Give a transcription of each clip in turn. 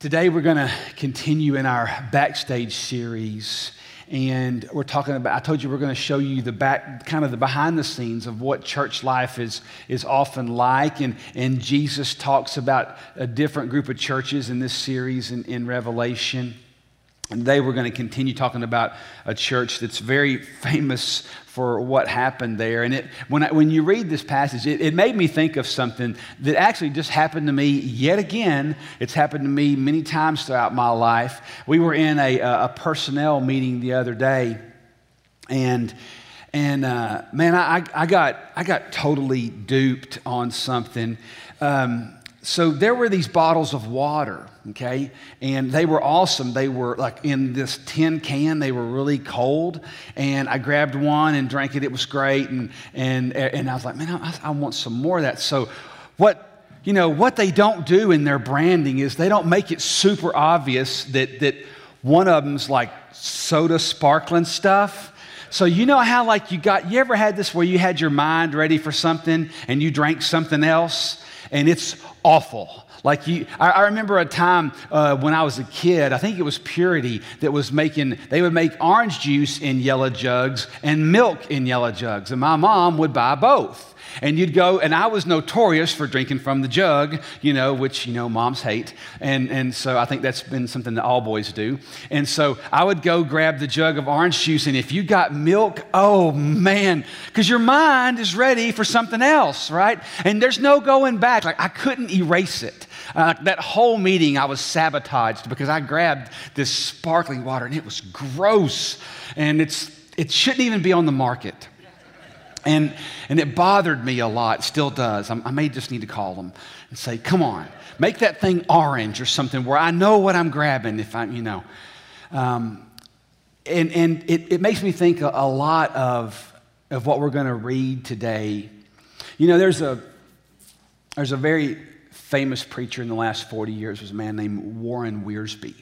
Today, we're going to continue in our backstage series. And we're talking about, I told you we're going to show you the back, kind of the behind the scenes of what church life is, is often like. And, and Jesus talks about a different group of churches in this series in, in Revelation. And today we're going to continue talking about a church that's very famous for what happened there. And it, when, I, when you read this passage, it, it made me think of something that actually just happened to me yet again. It's happened to me many times throughout my life. We were in a, a personnel meeting the other day, and and uh, man, I, I, got, I got totally duped on something. Um, so there were these bottles of water, okay? And they were awesome. They were like in this tin can, they were really cold. And I grabbed one and drank it. It was great. And, and, and I was like, man, I, I want some more of that. So, what, you know, what they don't do in their branding is they don't make it super obvious that, that one of them's like soda sparkling stuff. So you know how like you got you ever had this where you had your mind ready for something and you drank something else and it's awful. Like you, I, I remember a time uh, when I was a kid. I think it was Purity that was making. They would make orange juice in yellow jugs and milk in yellow jugs, and my mom would buy both. And you'd go, and I was notorious for drinking from the jug, you know, which, you know, moms hate. And, and so I think that's been something that all boys do. And so I would go grab the jug of orange juice, and if you got milk, oh man, because your mind is ready for something else, right? And there's no going back. Like I couldn't erase it. Uh, that whole meeting, I was sabotaged because I grabbed this sparkling water and it was gross. And it's, it shouldn't even be on the market. And, and it bothered me a lot, still does. I, I may just need to call them and say, come on, make that thing orange or something where I know what I'm grabbing if I'm, you know. Um, and and it, it makes me think a, a lot of, of what we're going to read today. You know, there's a, there's a very famous preacher in the last 40 years was a man named Warren Wiersbe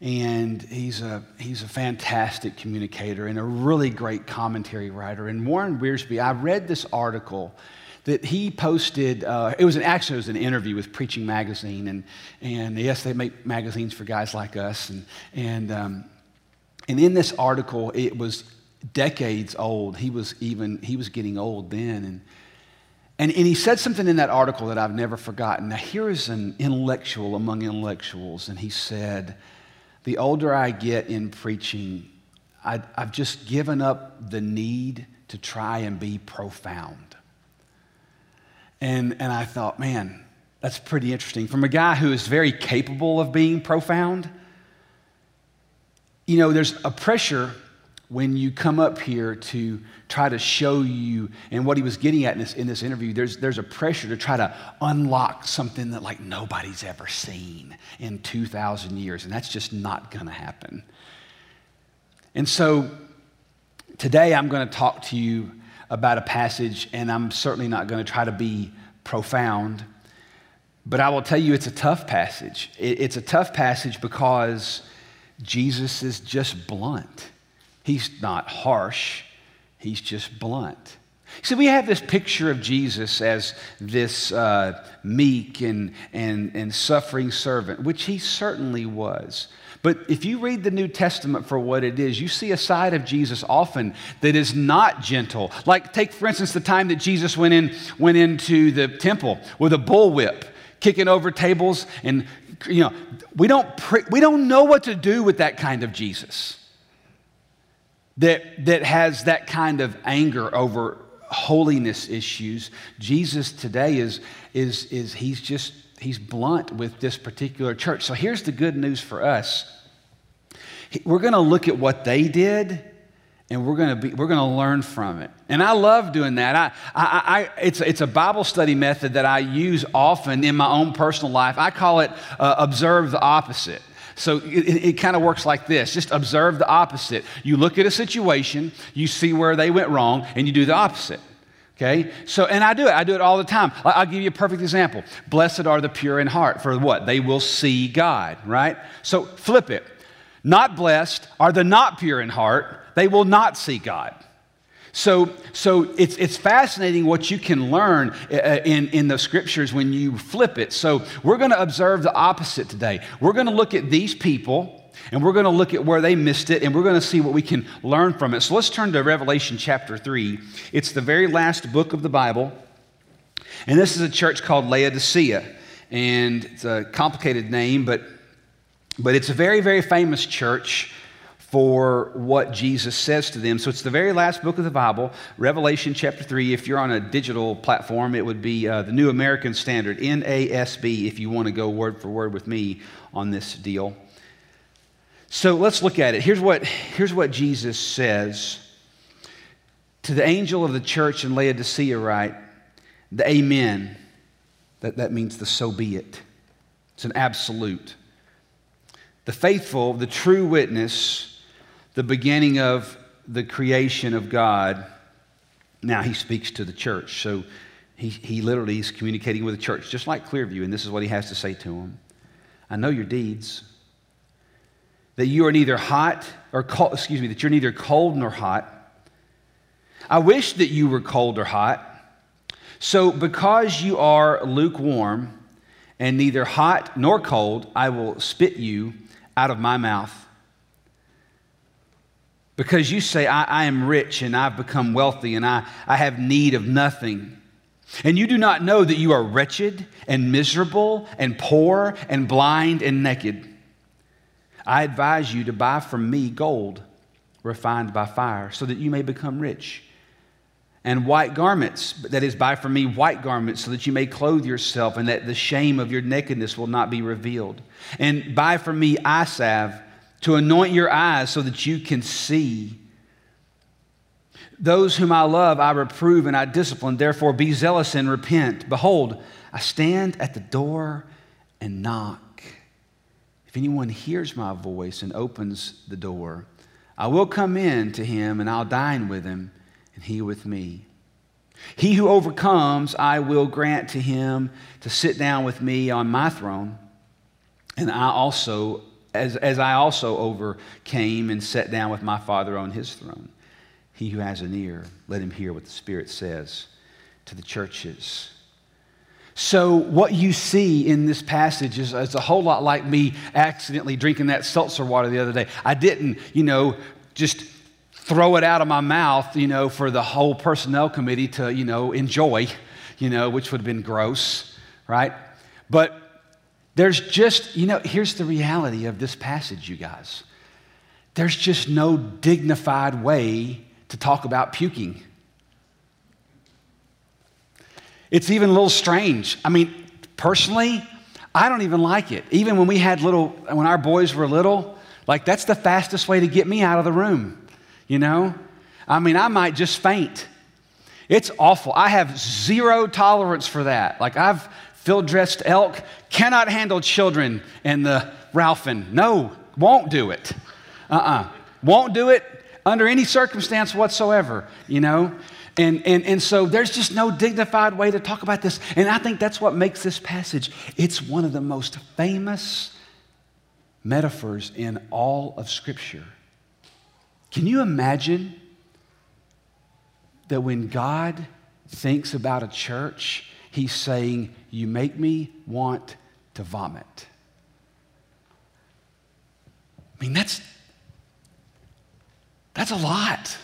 and he's a, he's a fantastic communicator and a really great commentary writer. And Warren Wiersbe, I read this article that he posted. Uh, it was an, actually it was an interview with Preaching Magazine, and and yes, they make magazines for guys like us. And and um, and in this article, it was decades old. He was even he was getting old then, and. And, and he said something in that article that I've never forgotten. Now, here is an intellectual among intellectuals, and he said, the older I get in preaching, I, have just given up the need to try and be profound. And, and I thought, man, that's pretty interesting. From a guy who is very capable of being profound, you know, there's a pressure when you come up here to try to show you, and what he was getting at in this, in this interview, there's, there's a pressure to try to unlock something that like nobody's ever seen in 2,000 years, and that's just not going to happen. And so today I'm going to talk to you about a passage, and I'm certainly not going to try to be profound, but I will tell you it's a tough passage. It's a tough passage because Jesus is just blunt. He's not harsh, he's just blunt. See, we have this picture of Jesus as this uh, meek and, and, and suffering servant, which he certainly was. But if you read the New Testament for what it is, you see a side of Jesus often that is not gentle. Like, take for instance the time that Jesus went, in, went into the temple with a bullwhip, kicking over tables. And, you know, we don't, pre- we don't know what to do with that kind of Jesus that, that has that kind of anger over holiness issues. Jesus today is, is, is he's just, he's blunt with this particular church. So here's the good news for us. We're going to look at what they did and we're going to be we're going to learn from it and i love doing that I, I, I, it's, it's a bible study method that i use often in my own personal life i call it uh, observe the opposite so it, it kind of works like this just observe the opposite. You look at a situation, you see where they went wrong, and you do the opposite. Okay? So, and I do it. I do it all the time. I'll give you a perfect example. Blessed are the pure in heart, for what? They will see God, right? So flip it. Not blessed are the not pure in heart, they will not see God. So, so it's, it's fascinating what you can learn uh, uh, in, in the scriptures when you flip it. So, we're going to observe the opposite today. We're going to look at these people and we're going to look at where they missed it and we're going to see what we can learn from it. So, let's turn to Revelation chapter 3. It's the very last book of the Bible. And this is a church called Laodicea. And it's a complicated name, but, but it's a very, very famous church for what Jesus says to them. So it's the very last book of the Bible, Revelation chapter 3. If you're on a digital platform, it would be uh, the New American Standard, NASB, if you want to go word for word with me on this deal. So let's look at it. Here's what, here's what Jesus says to the angel of the church in Laodicea, right? The Amen. That, that means the so be it. It's an absolute. The faithful, the true witness, the beginning of the creation of God, now he speaks to the church. So he, he literally is communicating with the church, just like Clearview, and this is what he has to say to them I know your deeds, that you are neither hot or cold, excuse me, that you're neither cold nor hot. I wish that you were cold or hot. So, because you are lukewarm and neither hot nor cold, I will spit you out of my mouth. Because you say, I, I, am rich and I've become wealthy and I, I have need of nothing. And you do not know that you are wretched and miserable and poor and blind and naked. I advise you to buy from me gold refined by fire so that you may become rich. And white garments, that is, buy from me white garments so that you may clothe yourself and that the shame of your nakedness will not be revealed. And buy from me eye salve to anoint your eyes so that you can see. Those whom I love, I reprove and I discipline. Therefore, be zealous and repent. Behold, I stand at the door and knock. If anyone hears my voice and opens the door, I will come in to him and I'll dine with him and he with me. He who overcomes, I will grant to him to sit down with me on my throne, and I also as, as I also overcame and sat down with my Father on his throne. He who has an ear, let him hear what the Spirit says to the churches. So, what you see in this passage is, is a whole lot like me accidentally drinking that seltzer water the other day. I didn't, you know, just throw it out of my mouth, you know, for the whole personnel committee to, you know, enjoy, you know, which would have been gross, right? But there's just, you know, here's the reality of this passage, you guys. There's just no dignified way to talk about puking. It's even a little strange. I mean, personally, I don't even like it. Even when we had little, when our boys were little, like that's the fastest way to get me out of the room, you know? I mean, I might just faint. It's awful. I have zero tolerance for that. Like, I've field dressed elk cannot handle children and the Ralphin. No, won't do it. Uh uh-uh. uh. will not do it under any circumstance whatsoever, you know? And, and, and so there's just no dignified way to talk about this. And I think that's what makes this passage, it's one of the most famous metaphors in all of Scripture. Can you imagine that when God thinks about a church, He's saying, You make me want to vomit. I mean, that's, that's a lot.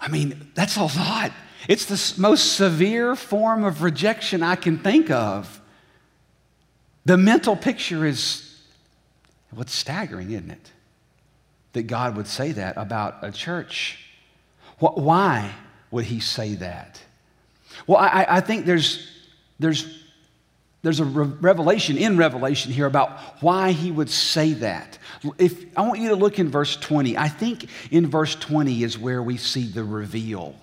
I mean, that's a lot. It's the most severe form of rejection I can think of. The mental picture is what's staggering, isn't it? That God would say that about a church. Why would He say that? Well, I, I think there's, there's, there's a re- revelation in Revelation here about why he would say that. If, I want you to look in verse 20. I think in verse 20 is where we see the reveal.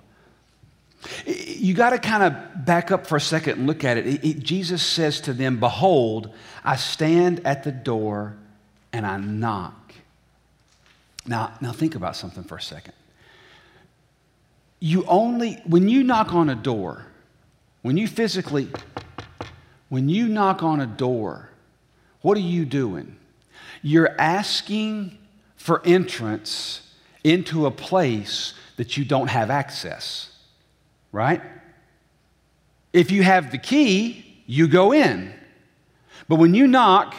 You got to kind of back up for a second and look at it. It, it. Jesus says to them, Behold, I stand at the door and I knock. Now, now think about something for a second you only, when you knock on a door, when you physically, when you knock on a door, what are you doing? You're asking for entrance into a place that you don't have access, right? If you have the key, you go in. But when you knock,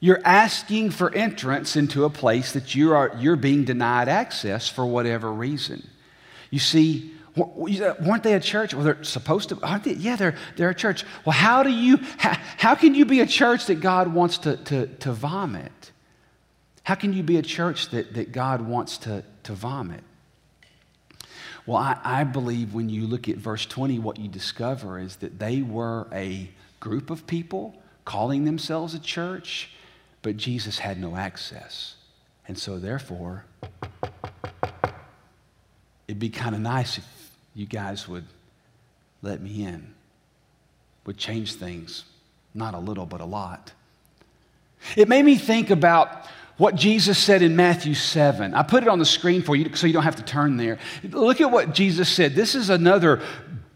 you're asking for entrance into a place that you are, you're being denied access for whatever reason. You see, weren't they a church? Well, they're supposed to, aren't they? Yeah, they're, they're a church. Well, how do you, how, how can you be a church that God wants to, to, to vomit? How can you be a church that, that God wants to, to vomit? Well, I, I believe when you look at verse 20, what you discover is that they were a group of people calling themselves a church, but Jesus had no access. And so, therefore, it'd be kind of nice if you guys would let me in, would change things, not a little, but a lot. It made me think about what Jesus said in Matthew 7. I put it on the screen for you so you don't have to turn there. Look at what Jesus said. This is another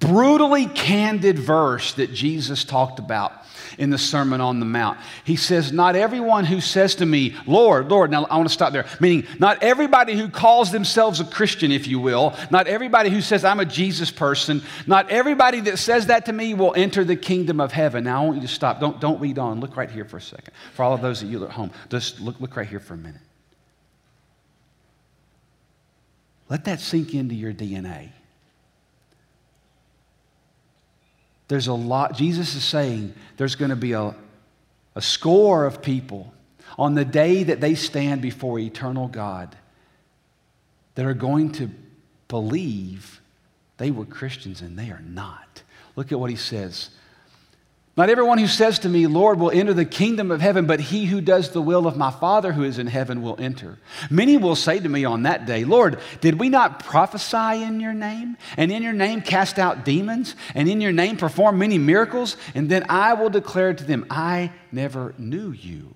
brutally candid verse that Jesus talked about in the Sermon on the Mount. He says, Not everyone who says to me, Lord, Lord, now I want to stop there. Meaning, not everybody who calls themselves a Christian, if you will, not everybody who says, I'm a Jesus person, not everybody that says that to me will enter the kingdom of heaven. Now, I want you to stop. Don't, don't read on. Look right here for a second. For all of those of you at home, just look, look right here for a minute. Let that sink into your DNA. There's a lot, Jesus is saying there's going to be a, a score of people on the day that they stand before eternal God that are going to believe they were Christians and they are not. Look at what he says not everyone who says to me, Lord, will enter the kingdom of heaven, but he who does the will of my Father who is in heaven will enter. Many will say to me on that day, Lord, did we not prophesy in your name? And in your name cast out demons? And in your name perform many miracles? And then I will declare to them, I never knew you.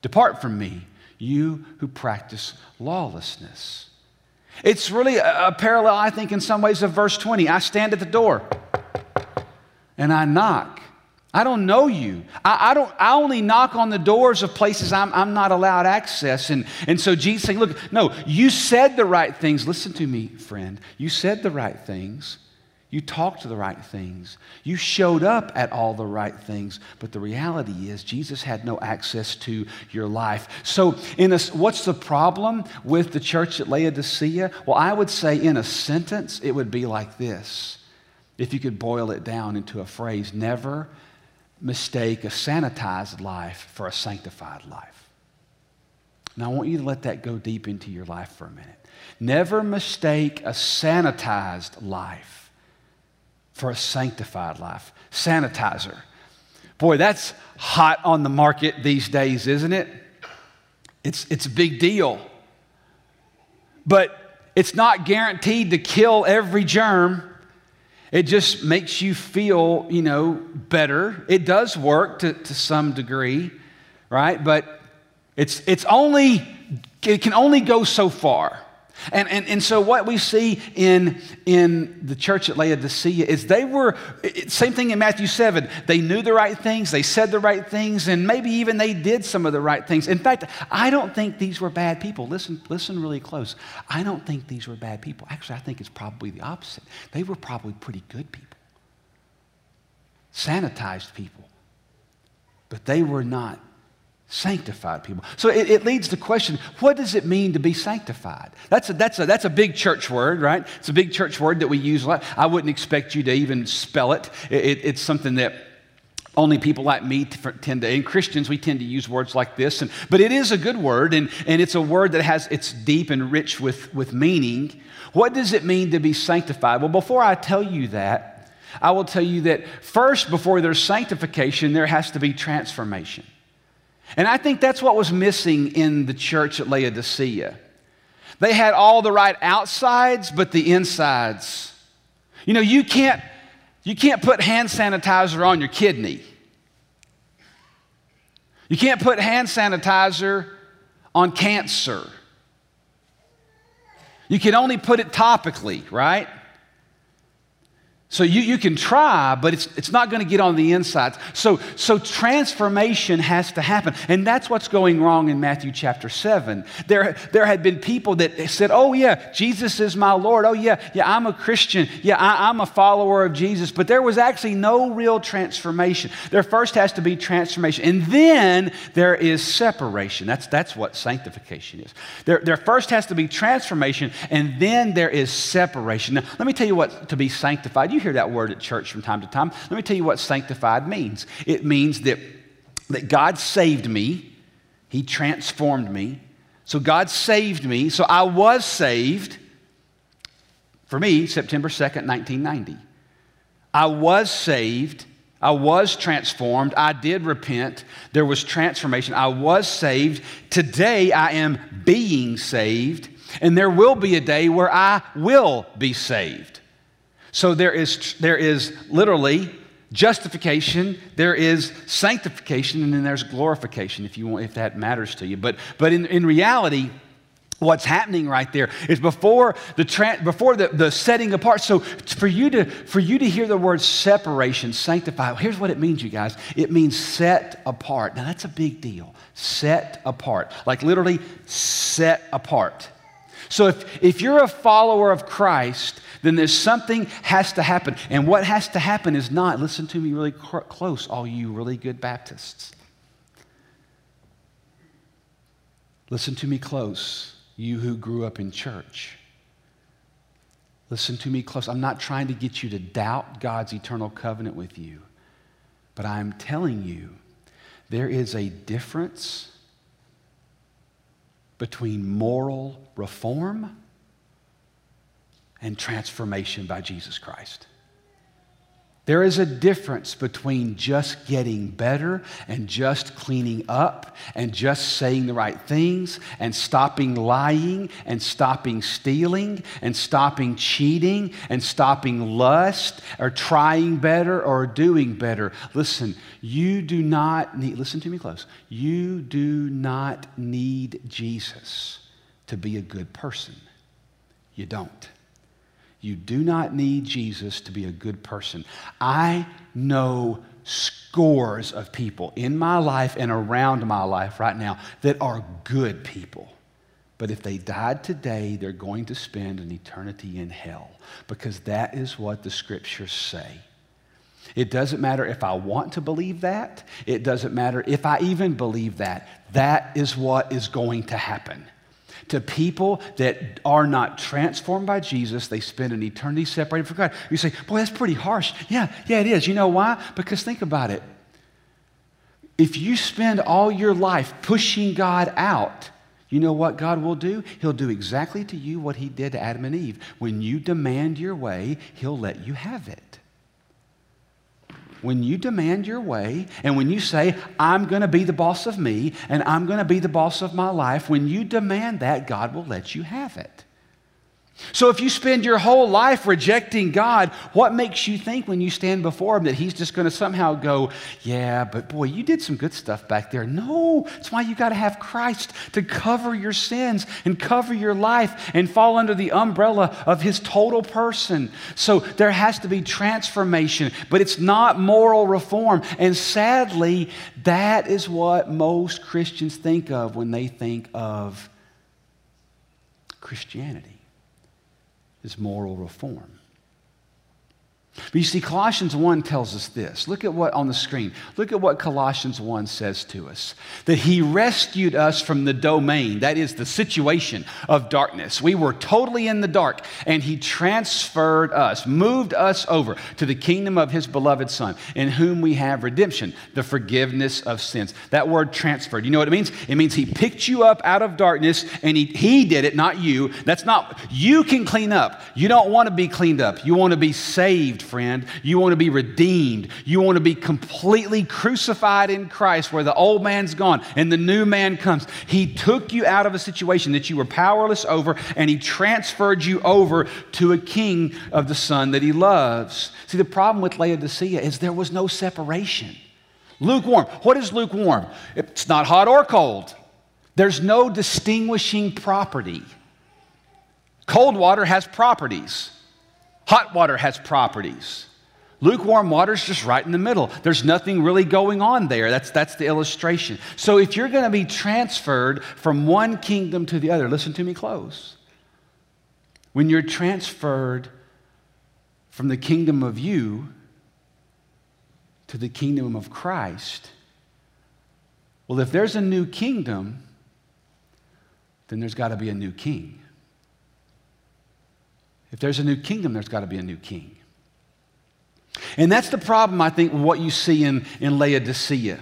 Depart from me, you who practice lawlessness. It's really a, parallel, I think, in some ways, of verse 20. I stand at the door and I knock. I don't know you. I, I, don't, I only knock on the doors of places I'm, I'm not allowed access. And, and so Jesus saying, Look, no, you said the right things. Listen to me, friend. You said the right things. You talked the right things. You showed up at all the right things. But the reality is, Jesus had no access to your life. So, in a, what's the problem with the church at Laodicea? Well, I would say, in a sentence, it would be like this. If you could boil it down into a phrase, never mistake a sanitized life for a sanctified life. Now, I want you to let that go deep into your life for a minute. Never mistake a sanitized life for a sanctified life. Sanitizer. Boy, that's hot on the market these days, isn't it? It's, it's a big deal. But it's not guaranteed to kill every germ. It just makes you feel, you know, better. It does work to, to some degree, right? But it's, it's only, it can only go so far. And, and, and so, what we see in, in the church at Laodicea is they were, same thing in Matthew 7. They knew the right things, they said the right things, and maybe even they did some of the right things. In fact, I don't think these were bad people. Listen, listen really close. I don't think these were bad people. Actually, I think it's probably the opposite. They were probably pretty good people, sanitized people, but they were not sanctified people. So it, it, leads to question what does it mean to be sanctified? That's a, that's, a, that's a big church word, right? It's a big church word that we use a lot. I wouldn't expect you to even spell it. it, it it's something that only people like me tend to, and Christians, we tend to use words like this. And, but it is a good word, and, and it's a word that has, it's deep and rich with, with meaning. What does it mean to be sanctified? Well, before I tell you that, I will tell you that first, before there's sanctification, there has to be transformation. And I think that's what was missing in the church at Laodicea. They had all the right outsides, but the insides. You know, you can't, you can't put hand sanitizer on your kidney. You can't put hand sanitizer on cancer. You can only put it topically, right? So you, you can try, but it's, it's not going to get on the inside. So, so transformation has to happen. And that's what's going wrong in Matthew chapter 7. There, there had been people that said, oh, yeah, Jesus is my Lord. Oh, yeah, yeah, I'm a Christian. Yeah, I, I'm a follower of Jesus. But there was actually no real transformation. There first has to be transformation. And then there is separation. That's, that's what sanctification is. There, there first has to be transformation, and then there is separation. Now, let me tell you what to be sanctified. You hear that word at church from time to time. Let me tell you what sanctified means it means that, that God saved me, He transformed me. So God saved me. So I was saved. For me, September 2nd, 1990. I was saved. I was transformed. I did repent. There was transformation. I was saved. Today I am being saved. And there will be a day where I will be saved. So there is, there is literally justification, there is sanctification, and then there's glorification if, you want, if that matters to you. But, but in, in reality, what's happening right there is before the tra- before the, the setting apart so for you to for you to hear the word separation sanctify here's what it means you guys. It means set apart. Now that's a big deal. Set apart. Like literally set apart so if, if you're a follower of christ then there's something has to happen. And what has to happen is not, listen to me really close, all you really good Baptists. Listen to me close, you who grew up in church. Listen to me close. I'm not trying to get you to doubt God's eternal covenant with you, but I'm telling you there is a difference between moral reform and transformation by Jesus Christ. There is a difference between just getting better and just cleaning up and just saying the right things and stopping lying and stopping stealing and stopping cheating and stopping lust or trying better or doing better. Listen, you do not need, listen to me close, you do not need Jesus to be a good person. You don't. You do not need Jesus to be a good person. I know scores of people in my life and around my life right now that are good people. But if they died today, they're going to spend an eternity in hell because that is what the scriptures say. It doesn't matter if I want to believe that. It doesn't matter if I even believe that. That is what is going to happen to people that are not transformed by Jesus. They spend an eternity separated from God. You say, boy, that's pretty harsh. Yeah, yeah, it is. You know why? Because think about it. If you spend all your life pushing God out, you know what God will do? He'll do exactly to you what he did to Adam and Eve. When you demand your way, he'll let you have it when you demand your way and when you say, I'm going to be the boss of me and I'm going to be the boss of my life, when you demand that, God will let you have it. So if you spend your whole life rejecting God, what makes you think when you stand before Him that He's just going to somehow go, Yeah, but boy, you did some good stuff back there? No, that's why you got to have Christ to cover your sins and cover your life and fall under the umbrella of His total person. So there has to be transformation, but it's not moral reform. And sadly, that is what most Christians think of when they think of Christianity is moral reform. But you see, Colossians 1 tells us this. Look at what on the screen. Look at what Colossians 1 says to us that he rescued us from the domain, that is the situation of darkness. We were totally in the dark, and he transferred us, moved us over to the kingdom of his beloved Son, in whom we have redemption, the forgiveness of sins. That word transferred, you know what it means? It means he picked you up out of darkness, and he, he did it, not you. That's not, you can clean up. You don't want to be cleaned up, you want to be saved friend. You want to be redeemed. You want to be completely crucified in Christ where the old man's gone and the new man comes. He took you out of a situation that you were powerless over and he transferred you over to a king of the son that he loves. See, the problem with Laodicea is there was no separation. Lukewarm. What is lukewarm? It's not hot or cold. There's no distinguishing property. Cold water has properties. Hot water has properties. Lukewarm water is just right in the middle. There's nothing really going on there. That's, that's the illustration. So if you're going to be transferred from one kingdom to the other, listen to me close. When you're transferred from the kingdom of you to the kingdom of Christ, well, if there's a new kingdom, then there's got to be a new king. If there's a new kingdom, there's got to be a new king. And that's the problem, I think, with what you see in, in Laodicea.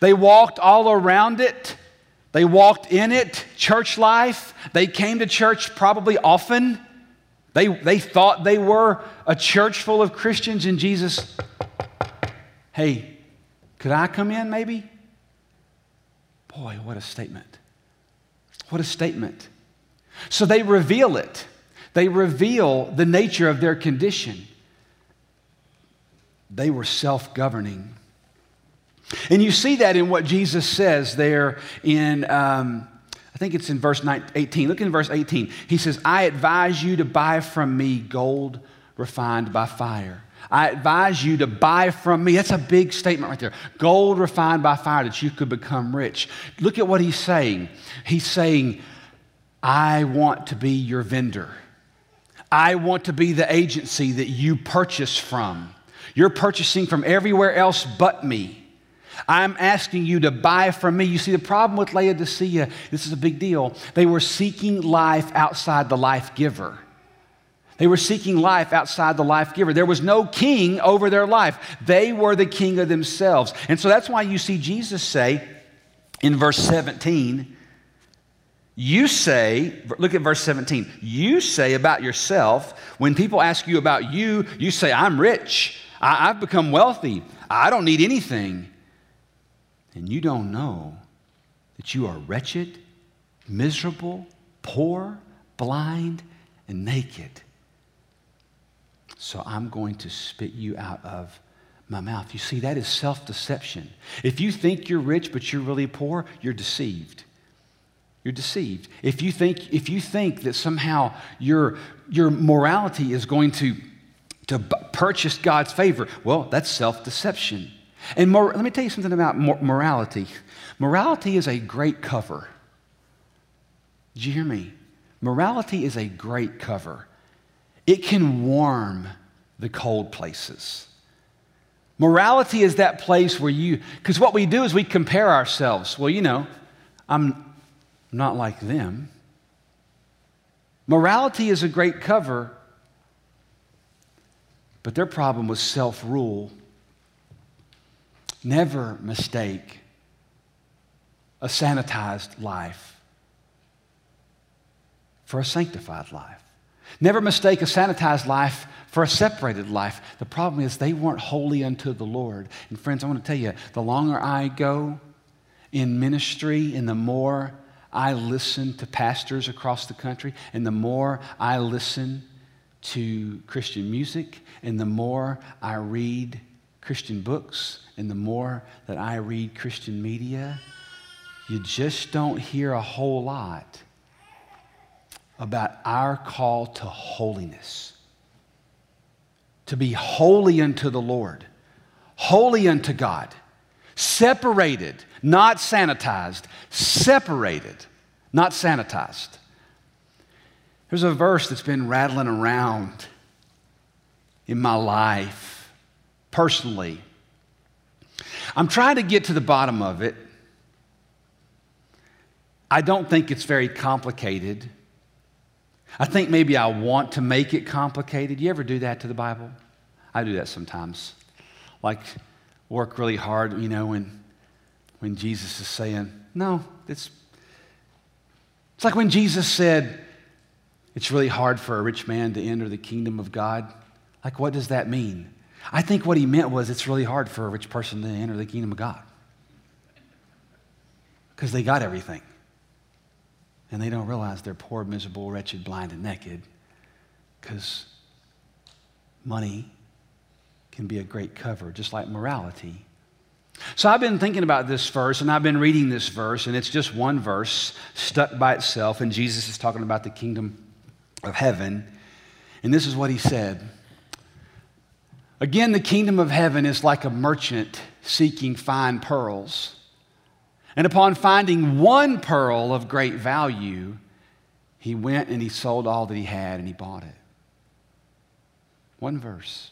They walked all around it, they walked in it, church life. They came to church probably often. They, they thought they were a church full of Christians, and Jesus, hey, could I come in maybe? Boy, what a statement. What a statement. So they reveal it. They reveal the nature of their condition they were self governing. And you see that in what Jesus says there in, um, I think it's in verse 18. Look in verse 18. He says, I advise you to buy from me gold refined by fire. I advise you to buy from me. That's a big statement right there. Gold refined by fire that you could become rich. Look at what he's saying. He's saying, I want to be your vendor. I want to be the agency that you purchase from. You're purchasing from everywhere else but me. I'm asking you to buy from me. You see, the problem with Laodicea, this is a big deal. They were seeking life outside the life giver. They were seeking life outside the life giver. There was no king over their life. They were the king of themselves. And so that's why you see Jesus say in verse 17, you say, look at verse 17, you say about yourself, when people ask you about you, you say, I'm rich. I, have become wealthy. I don't need anything. And you don't know that you are wretched, miserable, poor, blind, and naked. So I'm going to spit you out of my mouth. You see, that is self deception. If you think you're rich but you're really poor, you're deceived. You're deceived. If you think, if you think that somehow your, your morality is going to to purchase God's favor. Well, that's self deception. And mor- let me tell you something about mor- morality. Morality is a great cover. Did you hear me? Morality is a great cover. It can warm the cold places. Morality is that place where you, because what we do is we compare ourselves. Well, you know, I'm not like them. Morality is a great cover but their problem was self rule. Never mistake a sanitized life for a sanctified life. Never mistake a sanitized life for a separated life. The problem is they weren't holy unto the Lord. And friends, I want to tell you the longer I go in ministry and the more I listen to pastors across the country and the more I listen to Christian music, and the more I read Christian books, and the more that I read Christian media, you just don't hear a whole lot about our call to holiness. To be holy unto the Lord, holy unto God, separated, not sanitized, separated, not sanitized. There's a verse that's been rattling around in my life personally. I'm trying to get to the bottom of it. I don't think it's very complicated. I think maybe I want to make it complicated. You ever do that to the Bible? I do that sometimes. Like work really hard, you know, when when Jesus is saying, "No, it's it's like when Jesus said, it's really hard for a rich man to enter the kingdom of God. Like, what does that mean? I think what he meant was it's really hard for a rich person to enter the kingdom of God because they got everything. And they don't realize they're poor, miserable, wretched, blind, and naked because money can be a great cover, just like morality. So I've been thinking about this verse and I've been reading this verse, and it's just one verse stuck by itself, and Jesus is talking about the kingdom of heaven. And this is what he said Again, the kingdom of heaven is like a merchant seeking fine pearls. And upon finding one pearl of great value, he went and he sold all that he had and he bought it. One verse.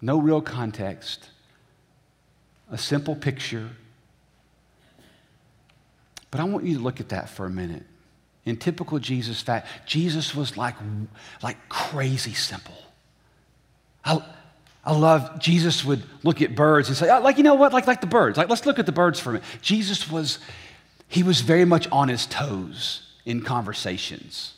No real context. A simple picture. But I want you to look at that for a minute. In typical Jesus fact, Jesus was like, like crazy simple. I, I love Jesus would look at birds and say, oh, like, you know what, like, like the birds. Like, let's look at the birds for a minute. Jesus was, he was very much on his toes in conversations.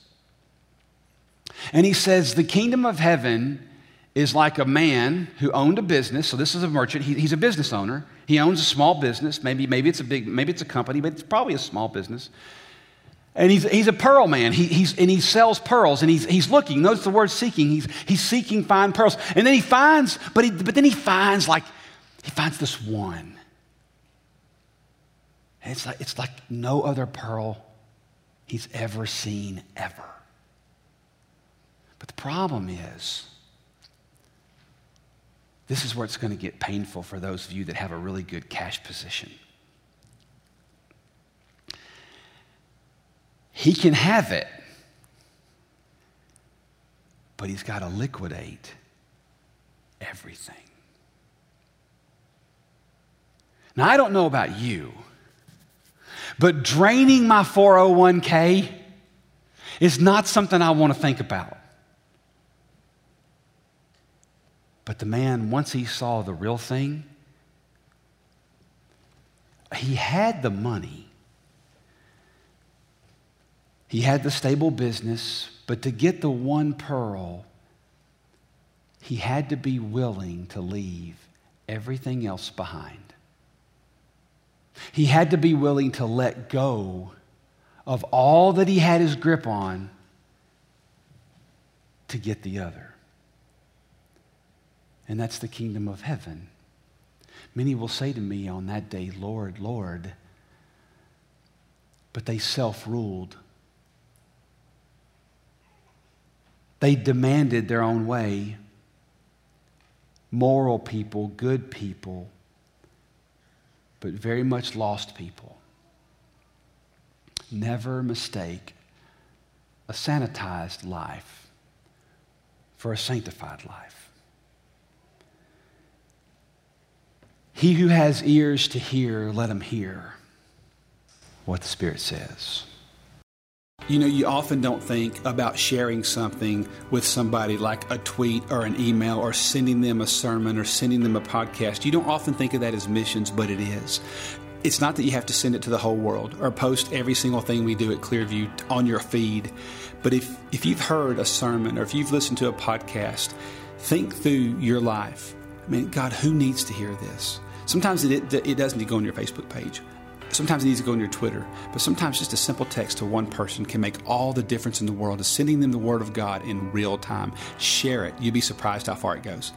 And he says, the kingdom of heaven is like a man who owned a business. So this is a merchant. He, he's a business owner. He owns a small business. Maybe, maybe it's a big, maybe it's a company, but it's probably a small business. And he's, he's a pearl man. He, he's, and he sells pearls and he's, he's looking. Notice the word seeking. He's, he's seeking fine pearls. And then he finds, but, he, but then he finds like, he finds this one. And it's like, it's like no other pearl he's ever seen ever. But the problem is, this is where it's going to get painful for those of you that have a really good cash position. He can have it, but he's got to liquidate everything. Now, I don't know about you, but draining my 401k is not something I want to think about. But the man, once he saw the real thing, he had the money he had the stable business, but to get the one pearl, he had to be willing to leave everything else behind. He had to be willing to let go of all that he had his grip on to get the other. And that's the kingdom of heaven. Many will say to me on that day, Lord, Lord, but they self ruled They demanded their own way. Moral people, good people, but very much lost people. Never mistake a sanitized life for a sanctified life. He who has ears to hear, let him hear what the Spirit says. You know, you often don't think about sharing something with somebody like a tweet or an email or sending them a sermon or sending them a podcast. You don't often think of that as missions, but it is. It's not that you have to send it to the whole world or post every single thing we do at Clearview on your feed. But if, if you've heard a sermon or if you've listened to a podcast, think through your life. I mean, God, who needs to hear this? Sometimes it, it, doesn't need to go on your Facebook page. Sometimes it needs to go on your Twitter, but sometimes just a simple text to one person can make all the difference in the world. Is sending them the Word of God in real time. Share it. You'd be surprised how far it goes.